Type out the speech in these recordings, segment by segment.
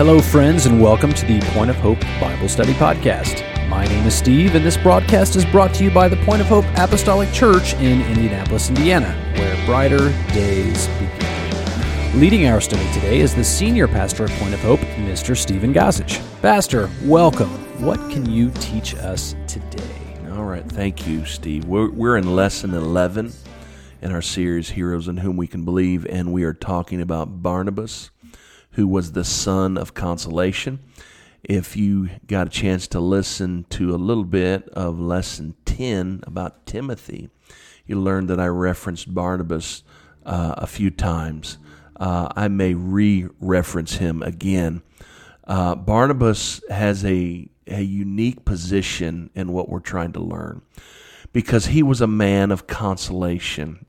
Hello, friends, and welcome to the Point of Hope Bible Study Podcast. My name is Steve, and this broadcast is brought to you by the Point of Hope Apostolic Church in Indianapolis, Indiana, where brighter days begin. Leading our study today is the senior pastor of Point of Hope, Mr. Stephen Gossage. Pastor, welcome. What can you teach us today? All right, thank you, Steve. We're, we're in lesson 11 in our series, Heroes in Whom We Can Believe, and we are talking about Barnabas, who was the son of consolation. If you got a chance to listen to a little bit of lesson 10 about Timothy, you learned that I referenced Barnabas uh, a few times. Uh, I may re reference him again. Uh, Barnabas has a, a unique position in what we're trying to learn because he was a man of consolation.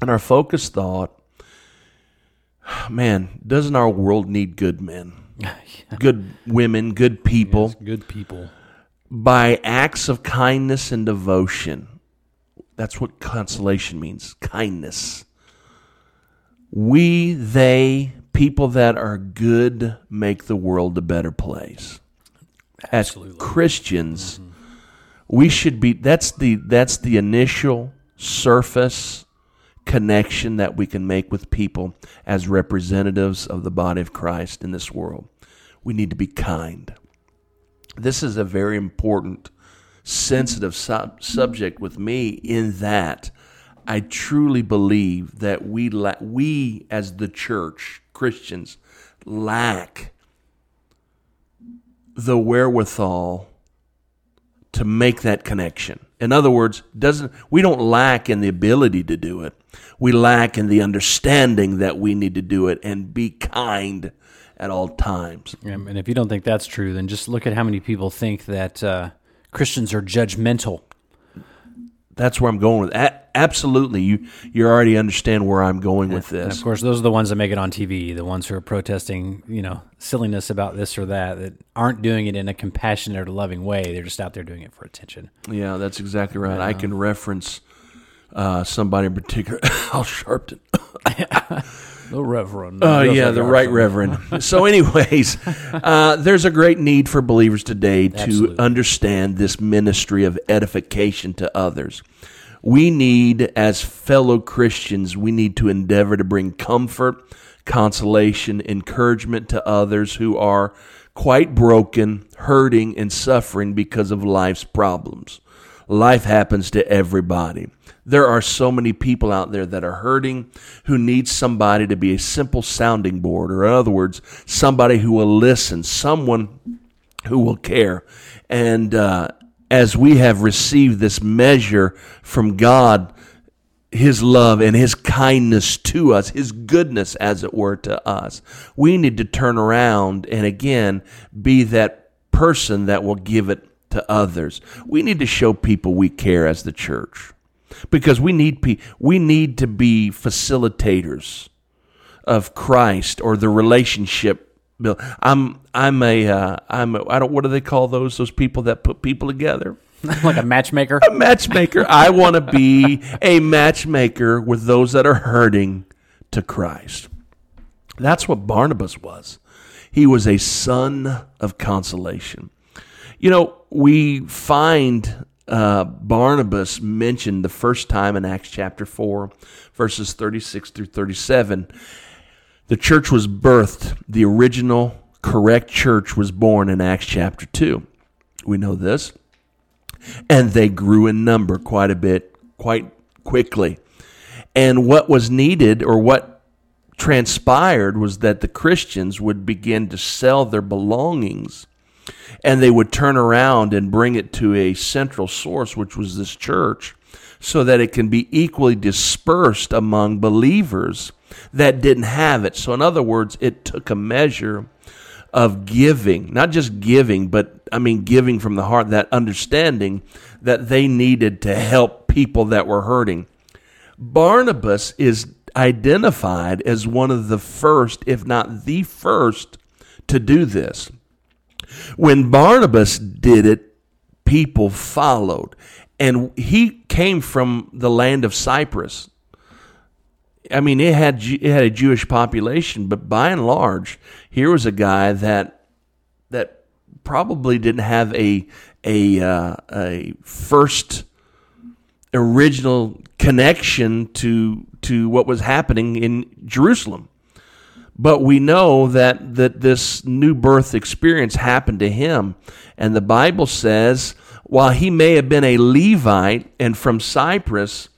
And our focus thought man, doesn't our world need good men? good women, good people. Yes, good people. By acts of kindness and devotion. That's what consolation means kindness. We, they, people that are good make the world a better place. Absolutely. As Christians, mm-hmm. we should be that's the that's the initial surface connection that we can make with people as representatives of the body of Christ in this world. We need to be kind. This is a very important, sensitive sub- subject with me in that I truly believe that we la- we as the church, Christians, lack the wherewithal to make that connection. In other words, doesn't we don't lack in the ability to do it. We lack in the understanding that we need to do it and be kind at all times. And if you don't think that's true, then just look at how many people think that uh, Christians are judgmental that's where I'm going with. A- absolutely, you you already understand where I'm going with this. And of course, those are the ones that make it on TV, the ones who are protesting, you know, silliness about this or that, that aren't doing it in a compassionate or loving way. They're just out there doing it for attention. Yeah, that's exactly right. I can reference uh, somebody in particular, Al Sharpton. The Reverend. Oh, uh, yeah, the right Reverend. so, anyways, uh, there's a great need for believers today to Absolutely. understand this ministry of edification to others. We need, as fellow Christians, we need to endeavor to bring comfort, consolation, encouragement to others who are quite broken, hurting, and suffering because of life's problems. Life happens to everybody. There are so many people out there that are hurting who need somebody to be a simple sounding board, or in other words, somebody who will listen, someone who will care. And uh, as we have received this measure from God, his love and his kindness to us, his goodness, as it were, to us. We need to turn around and again be that person that will give it to others. We need to show people we care as the church because we need pe- we need to be facilitators of Christ or the relationship. I'm I'm a uh, I'm a, I don't what do they call those those people that put people together? like a matchmaker. a matchmaker. I want to be a matchmaker with those that are hurting to Christ. That's what Barnabas was. He was a son of consolation. You know, we find uh, Barnabas mentioned the first time in Acts chapter 4, verses 36 through 37. The church was birthed, the original correct church was born in Acts chapter 2. We know this. And they grew in number quite a bit, quite quickly. And what was needed, or what transpired, was that the Christians would begin to sell their belongings and they would turn around and bring it to a central source, which was this church, so that it can be equally dispersed among believers that didn't have it. So, in other words, it took a measure of giving, not just giving, but I mean giving from the heart, that understanding that they needed to help people that were hurting. Barnabas is identified as one of the first, if not the first, to do this. When Barnabas did it, people followed. And he came from the land of Cyprus. I mean, it had it had a Jewish population, but by and large, here was a guy that that probably didn't have a a uh, a first original connection to to what was happening in Jerusalem. But we know that that this new birth experience happened to him, and the Bible says while he may have been a Levite and from Cyprus,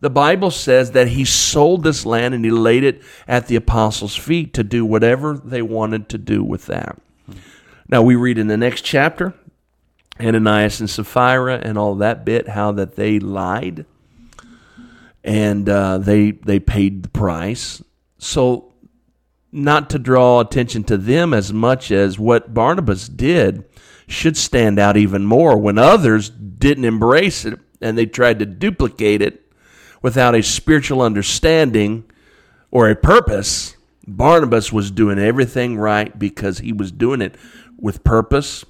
the Bible says that he sold this land and he laid it at the apostles' feet to do whatever they wanted to do with that. Now we read in the next chapter Ananias and Sapphira and all that bit how that they lied and uh, they they paid the price. So not to draw attention to them as much as what Barnabas did should stand out even more when others didn't embrace it and they tried to duplicate it without a spiritual understanding or a purpose. Barnabas was doing everything right because he was doing it with purpose,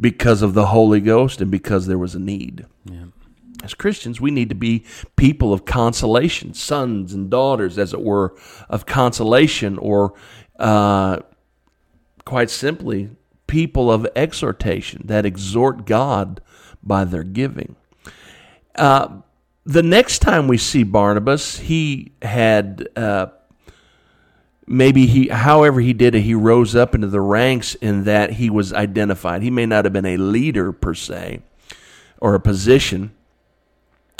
because of the Holy Ghost, and because there was a need. Yeah. As Christians, we need to be people of consolation, sons and daughters, as it were, of consolation, or uh, quite simply, people of exhortation that exhort God by their giving. Uh, the next time we see Barnabas, he had uh, maybe he, however he did it, he rose up into the ranks in that he was identified. He may not have been a leader per se or a position,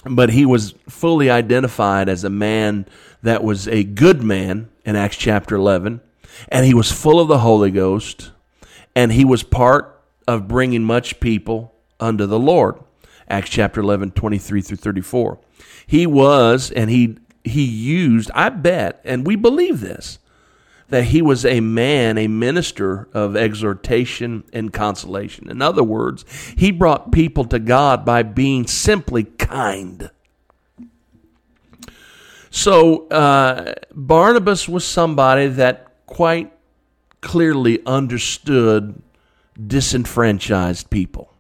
but he was fully identified as a man that was a good man in Acts chapter 11, and he was full of the Holy Ghost and he was part of bringing much people unto the Lord. Acts chapter 11, 23 through 34. He was, and he, he used, I bet, and we believe this, that he was a man, a minister of exhortation and consolation. In other words, he brought people to God by being simply kind. So uh, Barnabas was somebody that quite clearly understood disenfranchised people,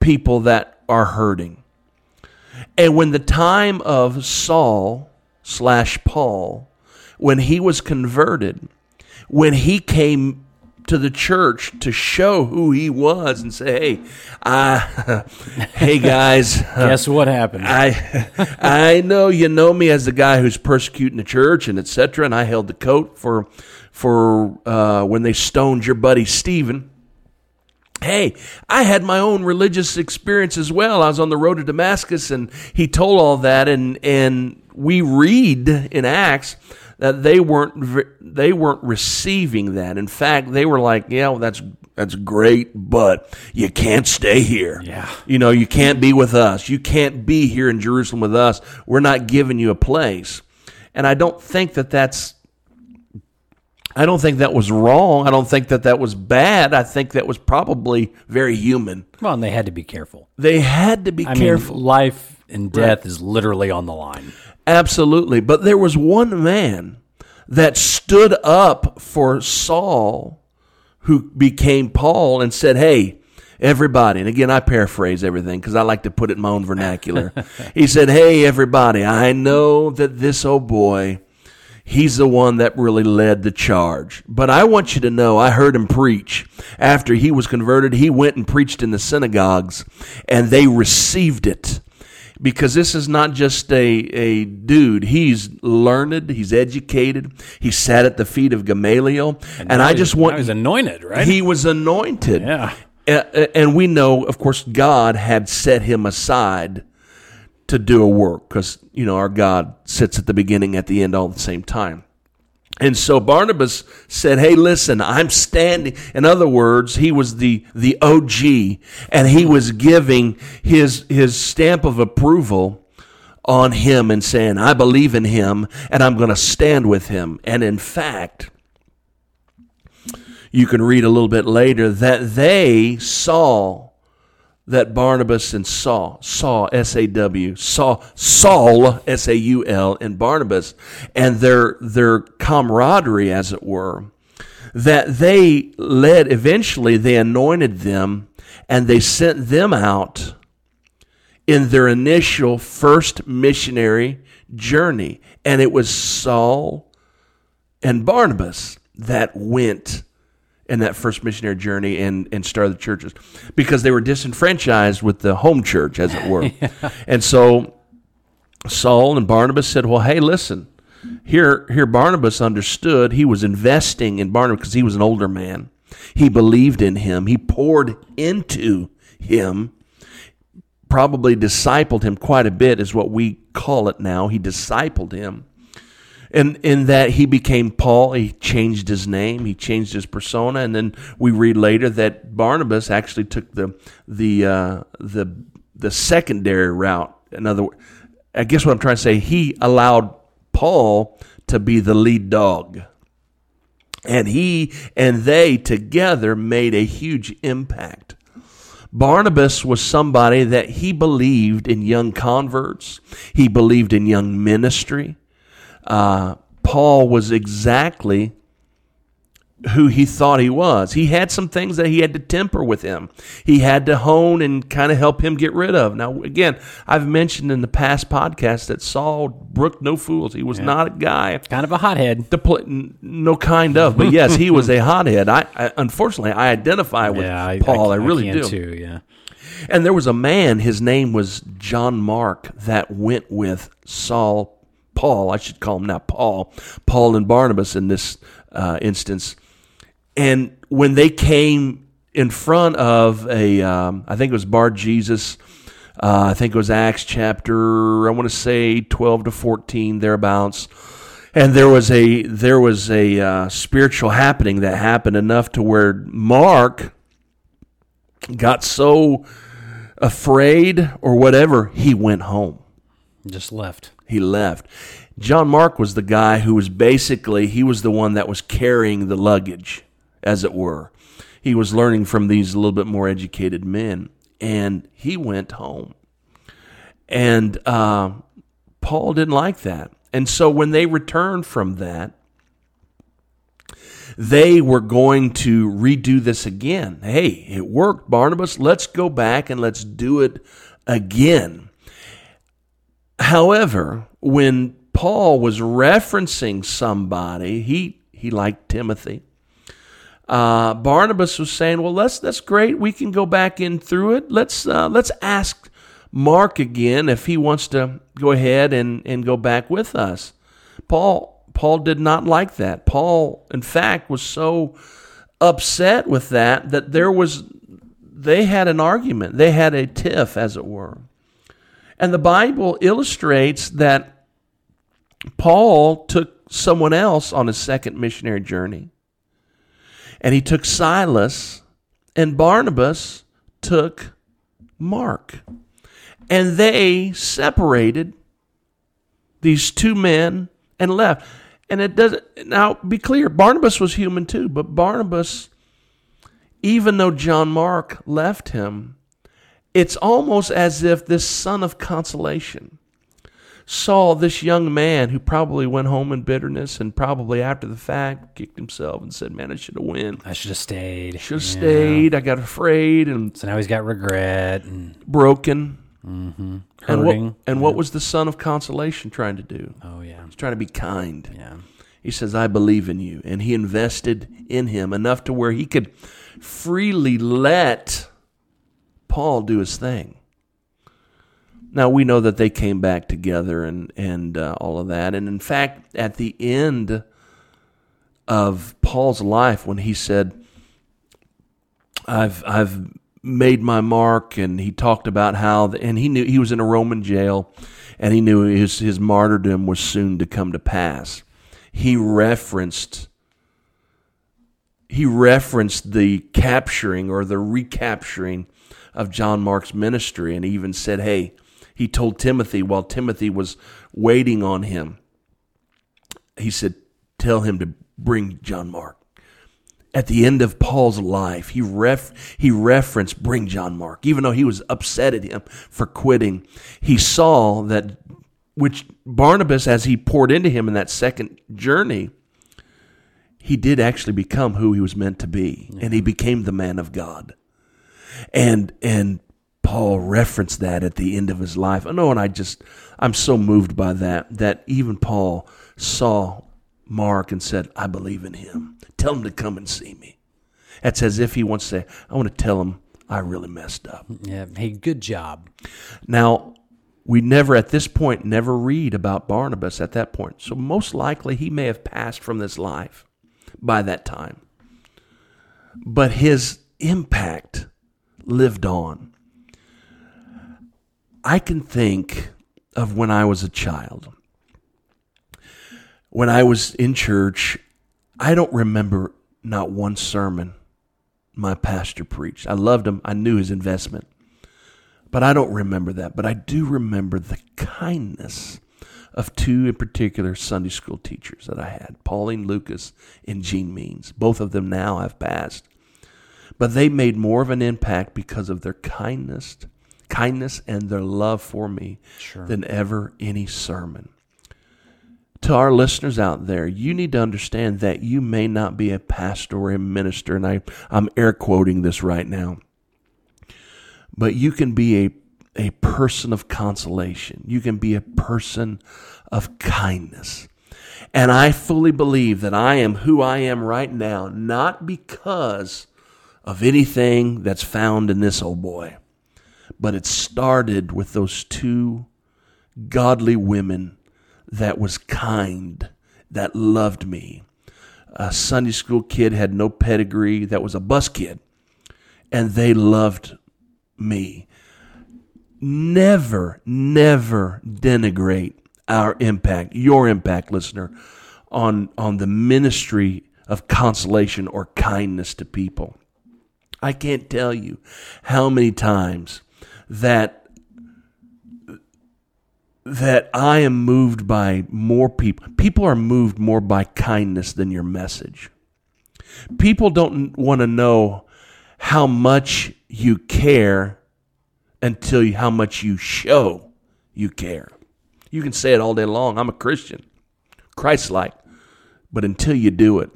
people that are hurting. And when the time of Saul slash Paul, when he was converted, when he came to the church to show who he was and say, "Hey, I, hey guys, Guess what happened? I I know you know me as the guy who's persecuting the church and etc. And I held the coat for for uh, when they stoned your buddy Stephen. Hey, I had my own religious experience as well. I was on the road to Damascus, and he told all that, and and we read in Acts that they weren't they weren't receiving that. In fact, they were like, "Yeah, well, that's that's great, but you can't stay here. Yeah. You know, you can't be with us. You can't be here in Jerusalem with us. We're not giving you a place." And I don't think that that's I don't think that was wrong. I don't think that that was bad. I think that was probably very human. well, and they had to be careful. They had to be I careful. mean, life and death is literally on the line. Absolutely. But there was one man that stood up for Saul, who became Paul, and said, Hey, everybody, and again, I paraphrase everything because I like to put it in my own vernacular. he said, Hey, everybody, I know that this old boy, he's the one that really led the charge. But I want you to know, I heard him preach. After he was converted, he went and preached in the synagogues, and they received it because this is not just a, a dude. He's learned, he's educated, he sat at the feet of Gamaliel. And, Now I just want he's anointed, right? he was anointed. Yeah. And we know, of course, God had set him aside to do a work because, you know, our God sits at the beginning, at the end, all at the same time. And so Barnabas said, Hey, listen, I'm standing. In other words, he was the, the OG and he was giving his, his stamp of approval on him and saying, I believe in him and I'm going to stand with him. And in fact, you can read a little bit later that they saw that Barnabas and Saul, Saul, S A W, Saul, Saul, S A U L, and Barnabas, and their their camaraderie, as it were, that they led. Eventually, they anointed them, and they sent them out in their initial first missionary journey. And it was Saul and Barnabas that went in that first missionary journey and, and started the churches because they were disenfranchised with the home church, as it were. And so Saul and Barnabas said, Well, hey, listen, here, here Barnabas understood he was investing in Barnabas because he was an older man. He believed in him, he poured into him, probably discipled him quite a bit, is what we call it now. He discipled him. And in that he became Paul, he changed his name, he changed his persona, and then we read later that Barnabas actually took the the uh, the the secondary route. In other words, I guess what I'm trying to say, he allowed Paul to be the lead dog. And he and they together made a huge impact. Barnabas was somebody that he believed in young converts. He believed in young ministry. Uh, Paul was exactly who he thought he was. He had some things that he had to temper with him. He had to hone and kind of help him get rid of. Now, again, I've mentioned in the past podcast that Saul brooked no fools. He was yeah. not a guy, kind of a hothead. To play, no kind of, but yes, he was a hothead. I, I unfortunately I identify with yeah, I, Paul. I, I really do. Too, yeah. And there was a man. His name was John Mark that went with Saul. Paul, I should call him now Paul, Paul and Barnabas in this uh, instance and when they came in front of a, um, I think it was Bar Jesus, uh, I think it was Acts chapter, I want to say 12 to 14, thereabouts. And there was a there was a uh, spiritual happening that happened enough to where Mark got so afraid or whatever, he went home. Just left. He left. John Mark was the guy who was basically he was the one that was carrying the luggage as it were. He was learning from these a little bit more educated men, and he went home. And uh, Paul didn't like that. And so when they returned from that, they were going to redo this again. Hey, it worked, Barnabas. Let's go back and let's do it again. However, when Paul was referencing somebody, he, he liked Timothy uh, Barnabas was saying, "Well, that's that's great. We can go back in through it. Let's uh, let's ask Mark again if he wants to go ahead and, and go back with us." Paul Paul did not like that. Paul, in fact, was so upset with that that there was they had an argument. They had a tiff, as it were. And the Bible illustrates that Paul took someone else on his second missionary journey. And he took Silas, and Barnabas took Mark. And they separated these two men and left. And it doesn't, now be clear, Barnabas was human too, but Barnabas, even though John Mark left him, it's almost as if this son of consolation saw this young man who probably went home in bitterness and probably after the fact kicked himself and said, "Man, I should have went. I should have stayed. Should have yeah. stayed. I got afraid and so now he's got regret and broken." Mm-hmm. And what, and yeah. what was the son of consolation trying to do? Oh yeah, he's trying to be kind. Yeah. He says, "I believe in you," and he invested in him enough to where he could freely let Paul do his thing. Now we know that they came back together and and uh, all of that, and in fact, at the end of Paul's life, when he said, "I've I've made my mark," and he talked about how, the, and he knew he was in a Roman jail, and he knew his his martyrdom was soon to come to pass. He referenced he referenced the capturing or the recapturing of John Mark's ministry, and even said, "Hey." he told Timothy while Timothy was waiting on him. He said, Tell him to bring John Mark. At the end of Paul's life, he, ref, he referenced bring John Mark. Even though he was upset at him for quitting, he saw that which Barnabas, as he poured into him in that second journey, he did actually become who he was meant to be, yeah. and he became the man of God. And and Paul referenced that at the end of his life. I know, and I just, I'm so moved by that, that even Paul saw Mark and said, I believe in him. Tell him to come and see me. That's as if he wants to say, I want to tell him I really messed up. Yeah. Hey, good job. Now, we never, at this point, never read about Barnabas at that point. So, most likely, he may have passed from this life by that time. But his impact lived on. I can think of when I was a child. When I was in church, I don't remember not one sermon my pastor preached. I loved him, I knew his investment. But I don't remember that. But I do remember the kindness of two in particular Sunday school teachers that I had Pauline Lucas and Jean Means. Both of them now have passed. But they made more of an impact because of their kindness, kindness and their love for me Sure. than ever any sermon. To our listeners out there, you need to understand that you may not be a pastor or a minister, and I, I'm air quoting this right now but you can be a, a person of consolation. You can be a person of kindness. And I fully believe that I am who I am right now, not because of anything that's found in this old boy, but it started with those two godly women that was kind, that loved me. A Sunday school kid had no pedigree, that was a bus kid, and they loved me. Never, never denigrate our impact, your impact, listener, on, on the ministry of consolation or kindness to people. I can't tell you how many times that that I am moved by more people. People are moved more by kindness than your message. People don't want to know how much you care until you, how much you show you care. You can say it all day long. I'm a Christian, Christ like. But until you do it,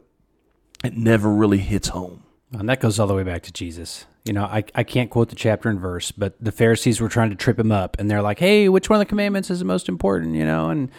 it never really hits home. And that goes all the way back to Jesus. You know, I, I can't quote the chapter and verse, but the Pharisees were trying to trip him up, and they're like, hey, which one of the commandments is the most important? You know, and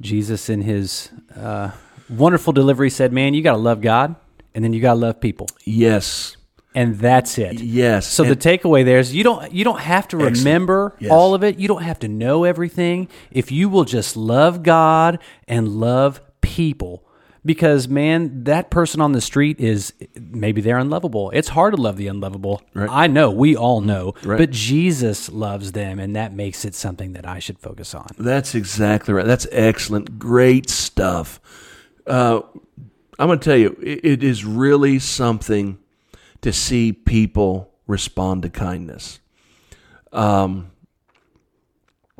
Jesus, in his uh, wonderful delivery, said, man, you got to love God, and then you got to love people. Yes. And that's it. Yes. So the takeaway there is you don't you don't have to remember Yes. all of it. You don't have to know everything. If you will just love God and love people, because man, that person on the street is maybe they're unlovable. It's hard to love the unlovable. I know, we all know, Right. but Jesus loves them, and that makes it something that I should focus on. That's exactly right. That's excellent. Great stuff. Uh, I'm going to tell you, it, it is really something to see people respond to kindness. Um,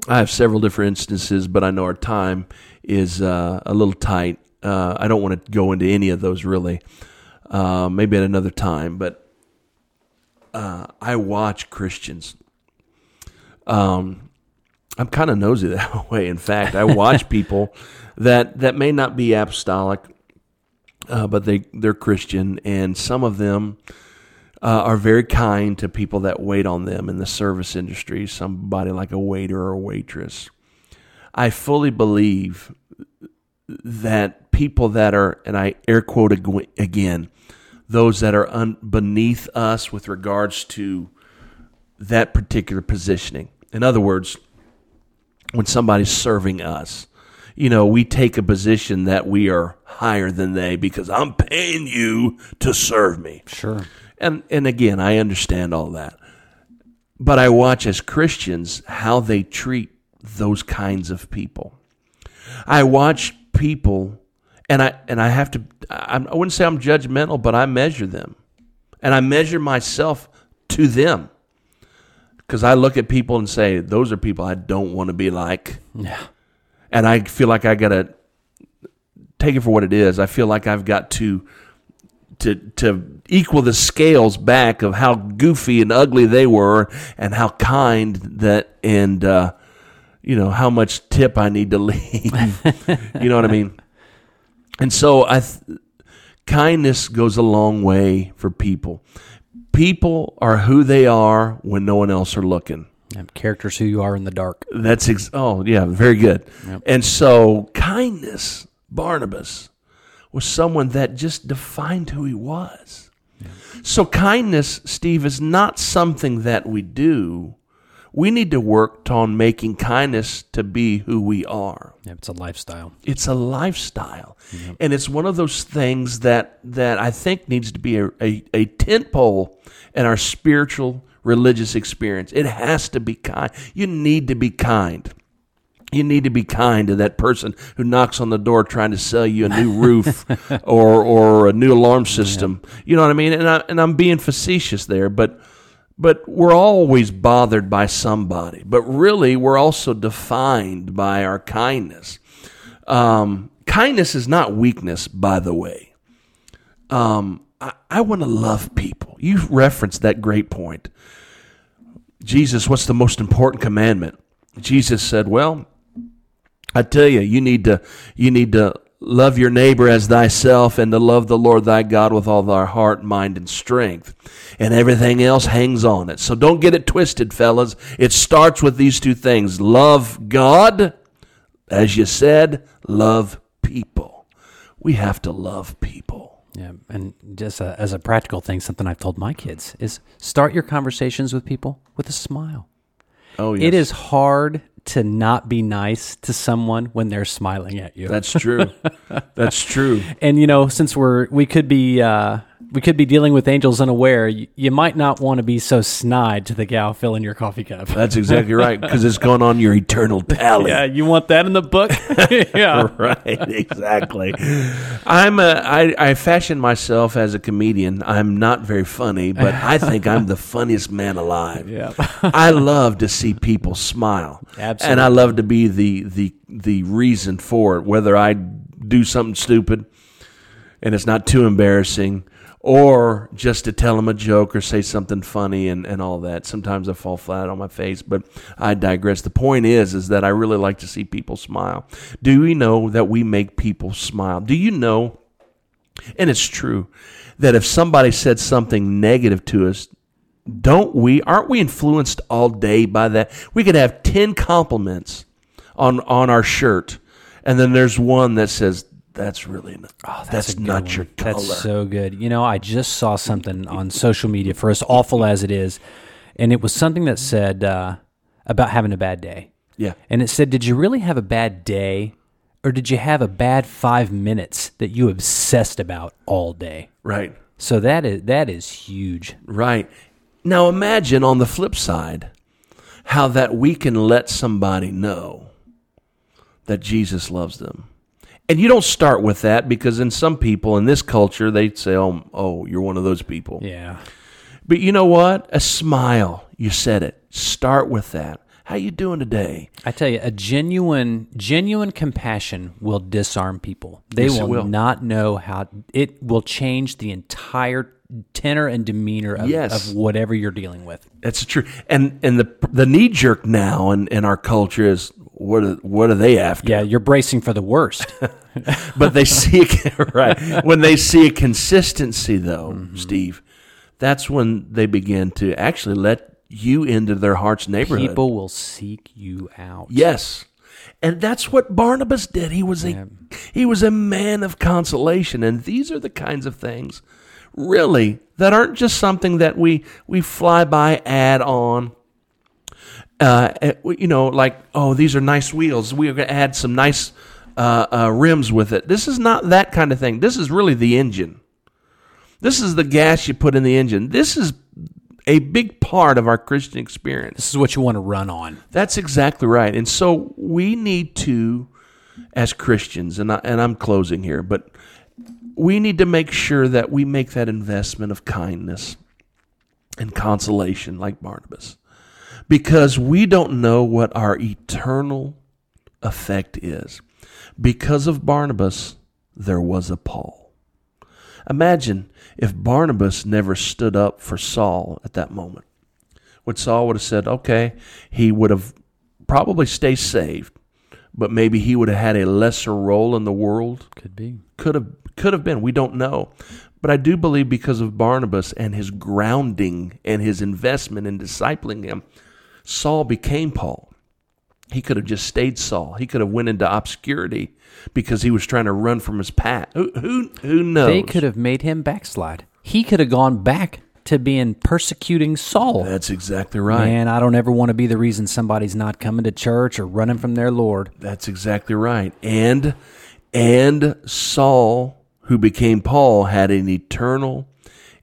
I have several different instances, but I know our time is uh, a little tight. Uh, I don't want to go into any of those really. Uh, maybe at another time, but uh, I watch Christians. Um, I'm kind of nosy that way. In fact, I watch people that that may not be apostolic, uh, but they they're Christian, and some of them uh, are very kind to people that wait on them in the service industry. Somebody like a waiter or a waitress. I fully believe that people that are, and I air quote again, those that are un- beneath us with regards to that particular positioning. In other words, when somebody's serving us, you know, we take a position that we are higher than they because I'm paying you to serve me. Sure. And and again, I understand all that. But I watch as Christians how they treat those kinds of people. I watch people and I and I have to I, I wouldn't say I'm judgmental, but I measure them. And I measure myself to them. Cuz I look at people and say those are people I don't want to be like Yeah. and I feel like I gotta take it for what it is. I feel like I've got to to to equal the scales back of how goofy and ugly they were, and how kind that and uh, you know how much tip I need to leave. you know what I mean? And so I, th- kindness goes a long way for people. people are who they are when no one else are looking. Yeah, characters who you are in the dark. That's ex- oh yeah, very good. And so kindness, Barnabas was someone that just defined who he was. So kindness, Steve, is not something that we do. We need to work on making kindness to be who we are. Yeah, it's a lifestyle. It's a lifestyle, and it's one of those things that that I think needs to be a, a, a tent pole in our spiritual religious experience. It has to be kind. You need to be kind. You need to be kind to that person who knocks on the door trying to sell you a new roof or or a new alarm system. You know what I mean? And I and I'm being facetious there, but but we're always bothered by somebody. But really, we're also defined by our kindness. Um, kindness is not weakness, by the way. Um, I, I want to love people. You referenced that great point. Jesus, what's the most important commandment? Jesus said, Well, I tell you, you need to you need to love your neighbor as thyself and to love the Lord thy God with all thy heart, mind, and strength. And everything else hangs on it. So don't get it twisted, fellas. It starts with these two things. Love God, as you said, love people. We have to love people. Yeah, and just a, as a practical thing, something I've told my kids is start your conversations with people with a smile. Oh, yes. It is hard to not be nice to someone when they're smiling at you. That's true. That's true. and you know, since we're we could be uh, we could be dealing with angels unaware, you, you might not want to be so snide to the gal filling your coffee cup. That's exactly right because it's going on your eternal tally. yeah, you want that in the book? yeah. right exactly i'm a I, I fashion myself as a comedian i'm not very funny but i think i'm the funniest man alive Yeah. i love to see people smile Absolutely. and i love to be the the the reason for it whether i do something stupid and it's not too embarrassing or just to tell them a joke or say something funny and, and all that. Sometimes I fall flat on my face, but I digress. The point is, is that I really like to see people smile. Do we know that we make people smile? Do you know, and it's true, that if somebody said something negative to us, don't we, aren't we influenced all day by that? We could have 10 compliments on, on our shirt, and then there's one that says, that's really not, Oh, that's, good not one. your color. That's so good. You know, I just saw something on social media for as awful as it is, and it was something that said uh, about having a bad day. yeah. And it said, Did you really have a bad day? Or did you have a bad five minutes that you obsessed about all day? Right. So that is that is huge. Right. Now imagine on the flip side how that we can let somebody know that Jesus loves them. And you don't start with that because in some people in this culture they'd say, "Oh, oh, you're one of those people." Yeah. But you know what? A smile. You said it. Start with that. How you doing today? I tell you, a genuine genuine compassion will disarm people. They Yes, will, will. not know how it will change the entire tenor and demeanor of, Yes. of whatever you're dealing with. That's true. And and the the knee jerk now in, in our culture is what are, what are they after? Yeah, you're bracing for the worst. but they see a, right. When they see a consistency though mm-hmm. steve that's when they begin to actually let you into their heart's neighborhood. People will seek you out. yes. And that's what barnabas did. He was a he was a man of consolation. And these are the kinds of things really that aren't just something that we we fly by add on uh, eh, you know, like, oh, these are nice wheels. We're going to add some nice uh, uh, rims with it. This is not that kind of thing. This is really the engine. This is the gas you put in the engine. This is a big part of our Christian experience. This is what you want to run on. That's exactly right. And so we need to, as Christians, and, I, and I'm closing here, but we need to make sure that we make that investment of kindness and consolation like Barnabas because we don't know what our eternal effect is. Because of Barnabas, there was a Paul. Imagine if Barnabas never stood up for Saul at that moment. What Saul would have said, okay, he would have probably stayed saved, but maybe he would have had a lesser role in the world. Could be. Could have Could have been. We don't know. But I do believe because of Barnabas and his grounding and his investment in discipling him, Saul became Paul. He could have just stayed Saul. He could have went into obscurity because he was trying to run from his path. Who who, who knows? They could have made him backslide. He could have gone back to being persecuting Saul. That's exactly right. Man, I don't ever want to be the reason somebody's not coming to church or running from their Lord. That's exactly right. And and Saul, who became Paul, had an eternal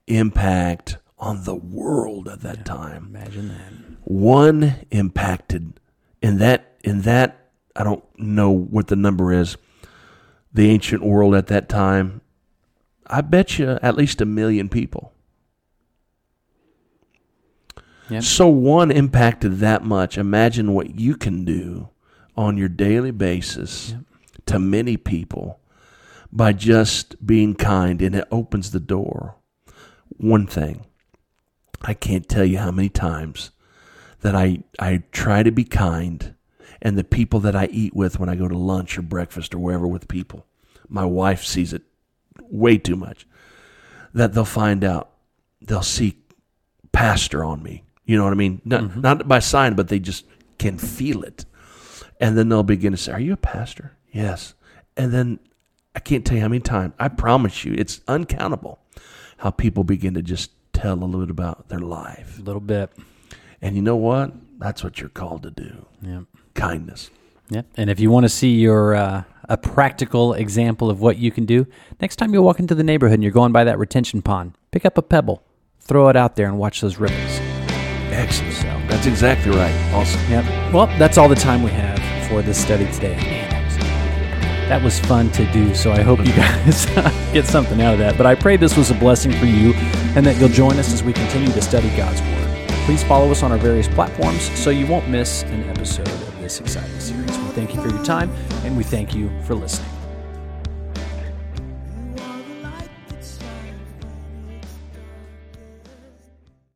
impact on the world at that time. Imagine that. One impacted in that in that I don't know what the number is. The ancient world at that time, I bet you at least a million people. Yep. So one impacted that much. Imagine what you can do on your daily basis to many people by just being kind, and it opens the door. One thing, I can't tell you how many times that I, I try to be kind, and the people that I eat with when I go to lunch or breakfast or wherever with people, my wife sees it way too much, that they'll find out, they'll see pastor on me. You know what I mean? Not, mm-hmm. not by sign, but they just can feel it. And then they'll begin to say, Are you a pastor? Yes. And then I can't tell you how many times, I promise you, it's uncountable how people begin to just tell a little bit about their life. A little bit. And you know what? That's what you're called to do Yeah. kindness. Yeah. And if you want to see your uh, a practical example of what you can do, next time you walk into the neighborhood and you're going by that retention pond, pick up a pebble, throw it out there, and watch those ripples. Excellent. That's exactly right. Awesome. Yep. Well, that's all the time we have for this study today. Man, that was, that was fun to do. So I hope you guys get something out of that. But I pray this was a blessing for you and that you'll join us as we continue to study God's Word. Please follow us on our various platforms so you won't miss an episode of this exciting series. We thank you for your time and we thank you for listening.